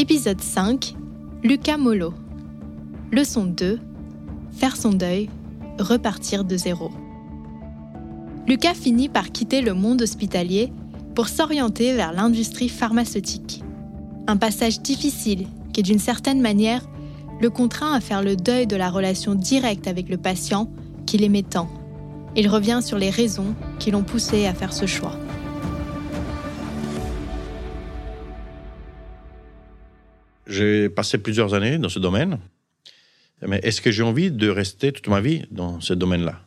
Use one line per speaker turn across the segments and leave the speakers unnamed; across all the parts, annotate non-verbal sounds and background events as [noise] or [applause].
Épisode 5 Lucas Molo. Leçon 2 Faire son deuil, repartir de zéro. Lucas finit par quitter le monde hospitalier pour s'orienter vers l'industrie pharmaceutique. Un passage difficile qui, d'une certaine manière, le contraint à faire le deuil de la relation directe avec le patient qu'il aimait tant. Il revient sur les raisons qui l'ont poussé à faire ce choix.
J'ai passé plusieurs années dans ce domaine, mais est-ce que j'ai envie de rester toute ma vie dans ce domaine-là?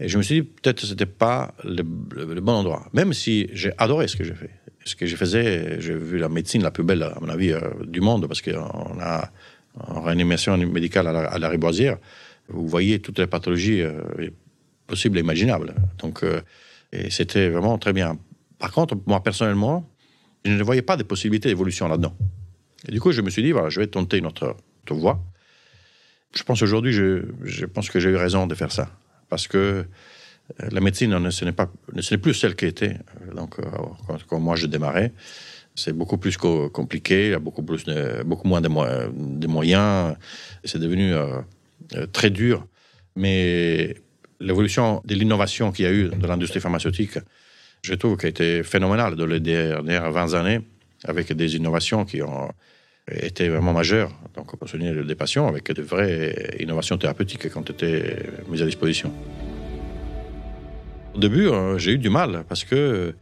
Et je me suis dit, peut-être que ce n'était pas le, bon endroit, même si j'ai adoré ce que j'ai fait. Ce que je faisais, j'ai vu la médecine la plus belle, à mon avis, euh, du monde, parce qu'on a en réanimation médicale à la, à Riboisière, vous voyez toutes les pathologies euh, possibles et imaginables. Donc, euh, c'était vraiment très bien. Par contre, moi, personnellement, je ne voyais pas de possibilités d'évolution là-dedans. Et du coup, je me suis dit, voilà, je vais tenter une autre, voie. Je pense aujourd'hui, je, pense que j'ai eu raison de faire ça. Parce que euh, la médecine, ce n'est, plus celle qui était. Donc, euh, quand, moi je démarrais, c'est beaucoup plus compliqué, il y a beaucoup, plus beaucoup moins de, de moyens. C'est devenu euh, très dur. Mais l'évolution de l'innovation qu'il y a eu dans l'industrie pharmaceutique, je trouve qu'elle a été phénoménale dans les dernières 20 années, avec des innovations qui ont était vraiment majeur. Donc, on peut soigner des patients avec de vraies innovations thérapeutiques qui ont été mises à disposition. Au début, euh, j'ai eu du mal parce que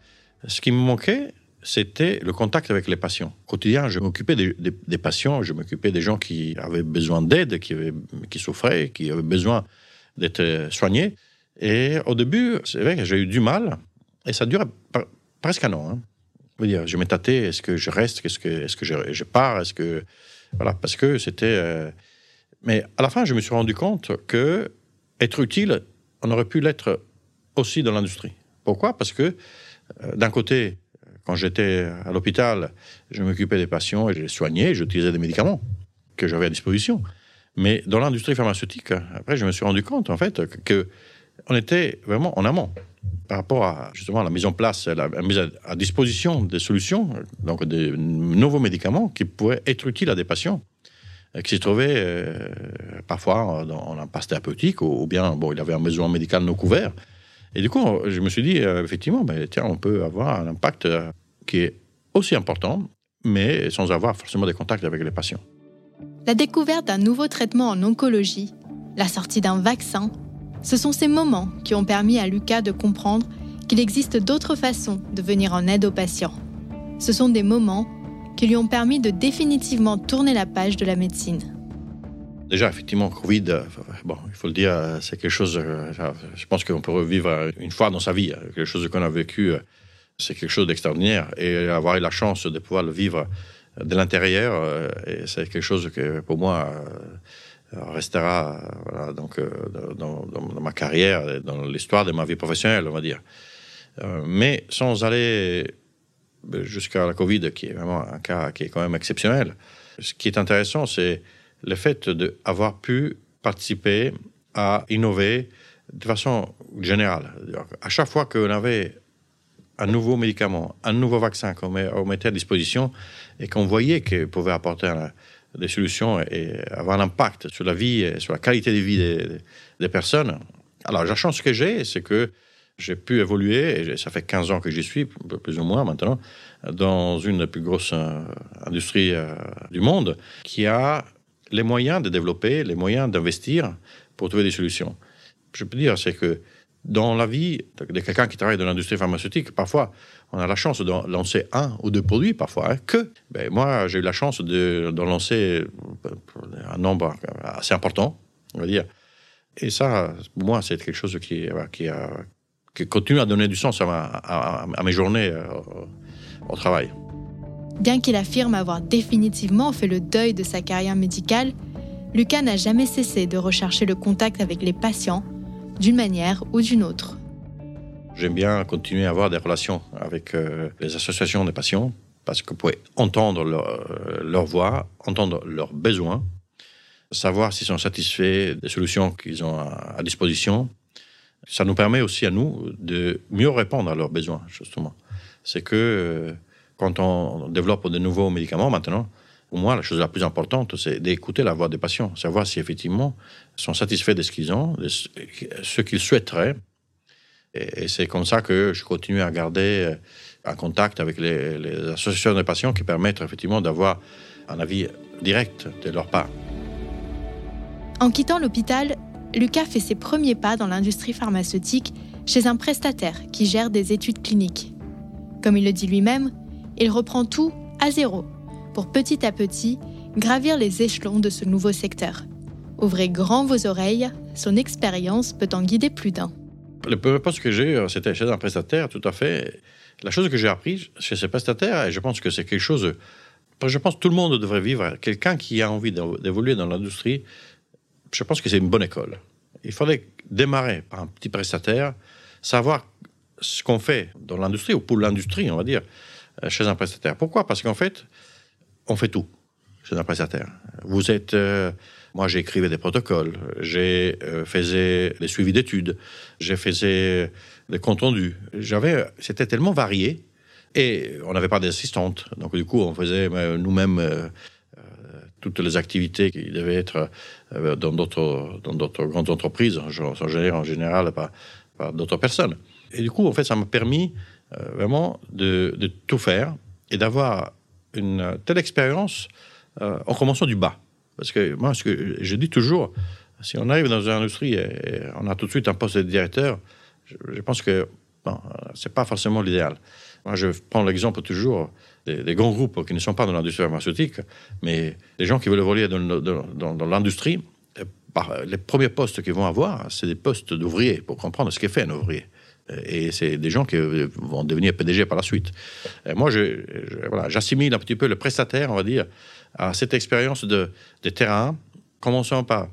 ce qui me manquait, c'était le contact avec les patients. Au quotidien, je m'occupais des, patients, je m'occupais des gens qui avaient besoin d'aide, qui, souffraient, qui avaient besoin d'être soignés. Et au début, c'est vrai que j'ai eu du mal, et ça dure presque un an. Hein dire, je m'ai tâté, est-ce que je reste, est-ce que, est-ce que je, pars, est-ce que voilà, parce que c'était. Euh, mais à la fin, je me suis rendu compte que être utile, on aurait pu l'être aussi dans l'industrie. Pourquoi? Parce que euh, d'un côté, quand j'étais à l'hôpital, je m'occupais des patients et je les soignais, j'utilisais des médicaments que j'avais à disposition. Mais dans l'industrie pharmaceutique, après, je me suis rendu compte en fait que on était vraiment en amont par rapport à justement la mise en place, la mise à, disposition des solutions, donc des nouveaux médicaments qui pourraient être utiles à des patients euh, qui se trouvaient euh, parfois dans un passe thérapeutique ou, bien bon, il avait un besoin médical non couvert. Et du coup, je me suis dit, euh, effectivement, ben, tiens, on peut avoir un impact qui est aussi important, mais sans avoir forcément des contacts avec les patients.
La découverte d'un nouveau traitement en oncologie, la sortie d'un vaccin ce sont ces moments qui ont permis à Lucas de comprendre qu'il existe d'autres façons de venir en aide aux patients. Ce sont des moments qui lui ont permis de définitivement tourner la page de la médecine.
Déjà, effectivement, Covid, euh, bon, il faut le dire, euh, c'est quelque chose, euh, je pense qu'on peut revivre une fois dans sa vie, quelque chose qu'on a vécu, c'est quelque chose d'extraordinaire. Et avoir eu la chance de pouvoir le vivre de l'intérieur, c'est quelque chose que pour moi, restera donc, euh, dans, ma carrière, dans l'histoire de ma vie professionnelle, on va dire. Euh, mais sans aller jusqu'à la Covid, qui est vraiment un cas qui est quand même exceptionnel, ce qui est intéressant, c'est le fait d'avoir pu participer à innover de façon générale. À chaque fois qu'on avait un nouveau médicament, un nouveau vaccin qu'on mettait à disposition et qu'on voyait qu'il pouvait apporter un, des solutions et avoir un impact sur la vie et sur la qualité de vie des, personnes. Alors, la chance que j'ai, c'est que j'ai pu évoluer, et ça fait 15 ans que j'y suis, plus ou moins maintenant, dans une des plus grosses euh, industries euh, du monde, qui a les moyens de développer, les moyens d'investir pour trouver des solutions. Je peux dire, c'est que dans la vie de quelqu'un qui travaille dans l'industrie pharmaceutique, parfois, on a la chance de lancer un ou deux produits, parfois hein, que. Ben, moi, j'ai eu la chance de, lancer un nombre assez important, on va dire. Et ça, pour moi, c'est quelque chose qui, qui, qui, continue à donner du sens à, mes journées euh, au travail.
Bien qu'il affirme avoir définitivement fait le deuil de sa carrière médicale, Lucas n'a jamais cessé de rechercher le contact avec les patients d'une manière ou d'une autre.
J'aime bien continuer à avoir des relations avec euh, les associations des patients parce que vous entendre leur, leur, voix, entendre leurs besoins, savoir s'ils sont satisfaits des solutions qu'ils ont à, disposition. Ça nous permet aussi à nous de mieux répondre à leurs besoins, justement. C'est que euh, quand on développe de nouveaux médicaments maintenant, pour moi, la chose la plus importante, c'est d'écouter la voix des patients, savoir si effectivement ils sont satisfaits de ce qu'ils ont, de ce qu'ils souhaiteraient. Et, c'est comme ça que je continue à garder euh, un contact avec les, les associations de patients qui permettent effectivement d'avoir un avis direct de leur part.
En quittant l'hôpital, Lucas fait ses premiers pas dans l'industrie pharmaceutique chez un prestataire qui gère des études cliniques. Comme il le dit lui-même, il reprend tout à zéro pour petit à petit gravir les échelons de ce nouveau secteur. Ouvrez grand vos oreilles, son expérience peut en guider plus d'un.
Le premier poste que j'ai, euh, c'était chez un prestataire, tout à fait. La chose que j'ai appris chez ce prestataire, et je pense que c'est quelque chose, je pense que tout le monde devrait vivre, quelqu'un qui a envie d'évoluer dans l'industrie, je pense que c'est une bonne école. Il faudrait démarrer par un petit prestataire, savoir ce qu'on fait dans l'industrie, ou pour l'industrie, on va dire, euh, chez un prestataire. Pourquoi? Parce qu'en fait, on fait tout chez un prestataire. Vous êtes... Euh, moi, j'écrivais des protocoles, j'ai euh, faisais des suivis d'études, j'ai faisais des comptes rendus. J'avais, c'était tellement varié et on n'avait pas d'assistante. Donc du coup, on faisait nous-mêmes toutes les activités qui devaient être euh, dans d'autres dans d'autres grandes entreprises, en général, en général par, par d'autres personnes. Et du coup, en fait, ça m'a permis euh, vraiment de, de, tout faire et d'avoir une telle expérience euh, en commençant du bas. Parce que moi, ce que je dis toujours, si on arrive dans une industrie et, on a tout de suite un poste de directeur, je, pense que bon, c'est pas forcément l'idéal. Moi, je prends l'exemple toujours des, grands groupes qui ne sont pas dans l'industrie pharmaceutique, mais des gens qui veulent évoluer dans, l'industrie, euh, les premiers postes qu'ils vont avoir, c'est des postes d'ouvriers, pour comprendre ce qu'est fait un ouvrier. Euh, et c'est des gens qui vont devenir PDG par la suite. Moi, j'assimile un petit peu le prestataire, on va dire, à cette expérience de, de terrain, commençant par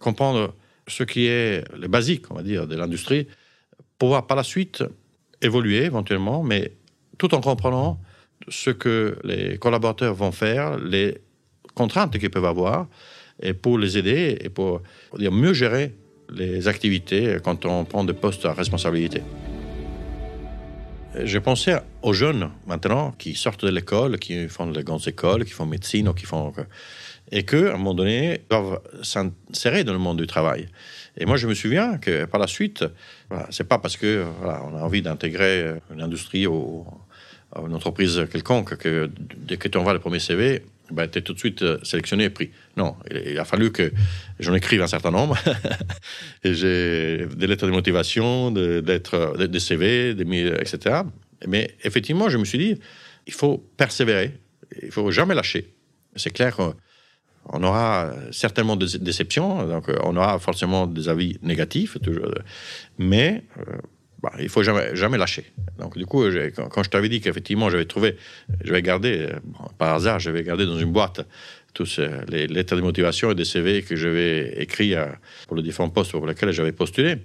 comprendre ce qui est le basique, on va dire, de l'industrie, pouvoir par la suite évoluer éventuellement, mais tout en comprenant ce que les collaborateurs vont faire, les contraintes qu'ils peuvent avoir, et pour les aider et pour mieux gérer les activités quand on prend des postes à responsabilité. J'ai pensé aux jeunes maintenant qui sortent de l'école, qui font les grandes écoles, qui font médecine ou qui font et que à un moment donné doivent s'insérer dans le monde du travail. Et moi, je me souviens que par la suite, voilà, c'est pas parce que voilà, on a envie d'intégrer une industrie au, une entreprise quelconque que dès que tu envoies le premier CV, ben, tu tout de suite euh, sélectionné et pris. Non, il a fallu que j'en écrive un certain nombre. [laughs] j'ai des lettres de motivation, d'être, des CV, des, etc. Mais effectivement, je me suis dit, il faut persévérer, il faut jamais lâcher. C'est clair qu'on aura certainement des déceptions, donc on aura forcément des avis négatifs, toujours, mais euh, bah, il faut jamais, lâcher. Donc, du coup, quand, je t'avais dit qu'effectivement, j'avais trouvé, je vais par hasard, j'avais gardé dans une boîte tous les lettres de motivation et des CV que j'avais écrits euh, pour les différents postes pour lesquels j'avais postulé.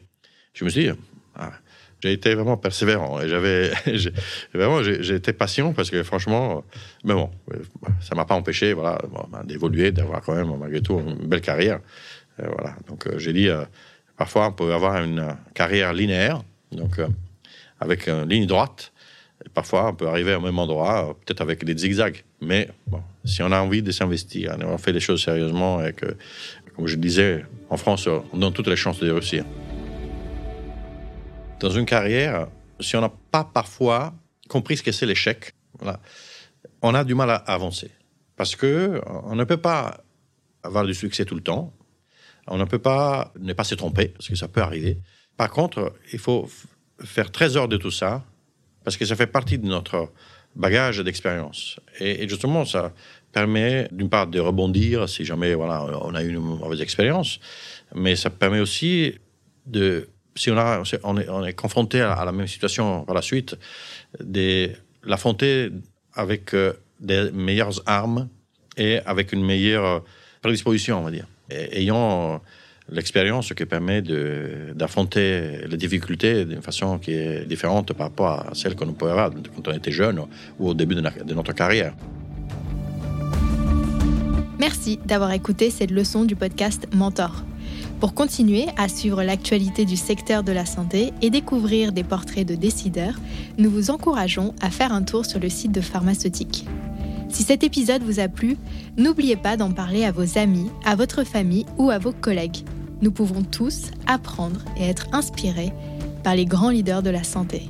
Je me suis dit, ah, j'ai été vraiment persévérant et j'avais [laughs] vraiment j'ai été patient parce que franchement mais bon ça m'a pas empêché voilà ben, d'évoluer d'avoir quand même malgré tout une belle carrière euh, voilà donc euh, j'ai dit parfois on peut avoir une carrière linéaire donc, euh, avec une ligne droite, parfois on peut arriver au même endroit, peut-être avec des zigzags. Mais si on a envie de s'investir, on fait les choses sérieusement et que, comme je disais, en France, on donne toutes les chances de réussir. Dans une carrière, si on n'a pas parfois compris ce que c'est l'échec, on a du mal à avancer. Parce que on ne peut pas avoir du succès tout le temps. On ne peut pas ne pas se tromper, parce que ça peut arriver. Par contre, il faut faire trésor de tout ça, parce que ça fait partie de notre bagage d'expérience. Et, justement, ça permet d'une part de rebondir si jamais voilà, on a eu une mauvaise expérience, mais ça permet aussi de, si on, a, on, est, on est confronté à, la même situation par la suite, de l'affronter avec euh, des meilleures armes et avec une meilleure prédisposition, on va dire. ayant l'expérience qui permet d'affronter les difficultés d'une façon qui est différente par rapport à celle qu'on pouvait avoir quand on était jeune ou au début de, de notre carrière.
Merci d'avoir écouté cette leçon du podcast Mentor. Pour continuer à suivre l'actualité du secteur de la santé et découvrir des portraits de décideurs, nous vous encourageons à faire un tour sur le site de Pharmaceutique. Si cet épisode vous a plu, n'oubliez pas d'en parler à vos amis, à votre famille ou à vos collègues. Nous pouvons tous apprendre et être inspirés par les grands leaders de la santé.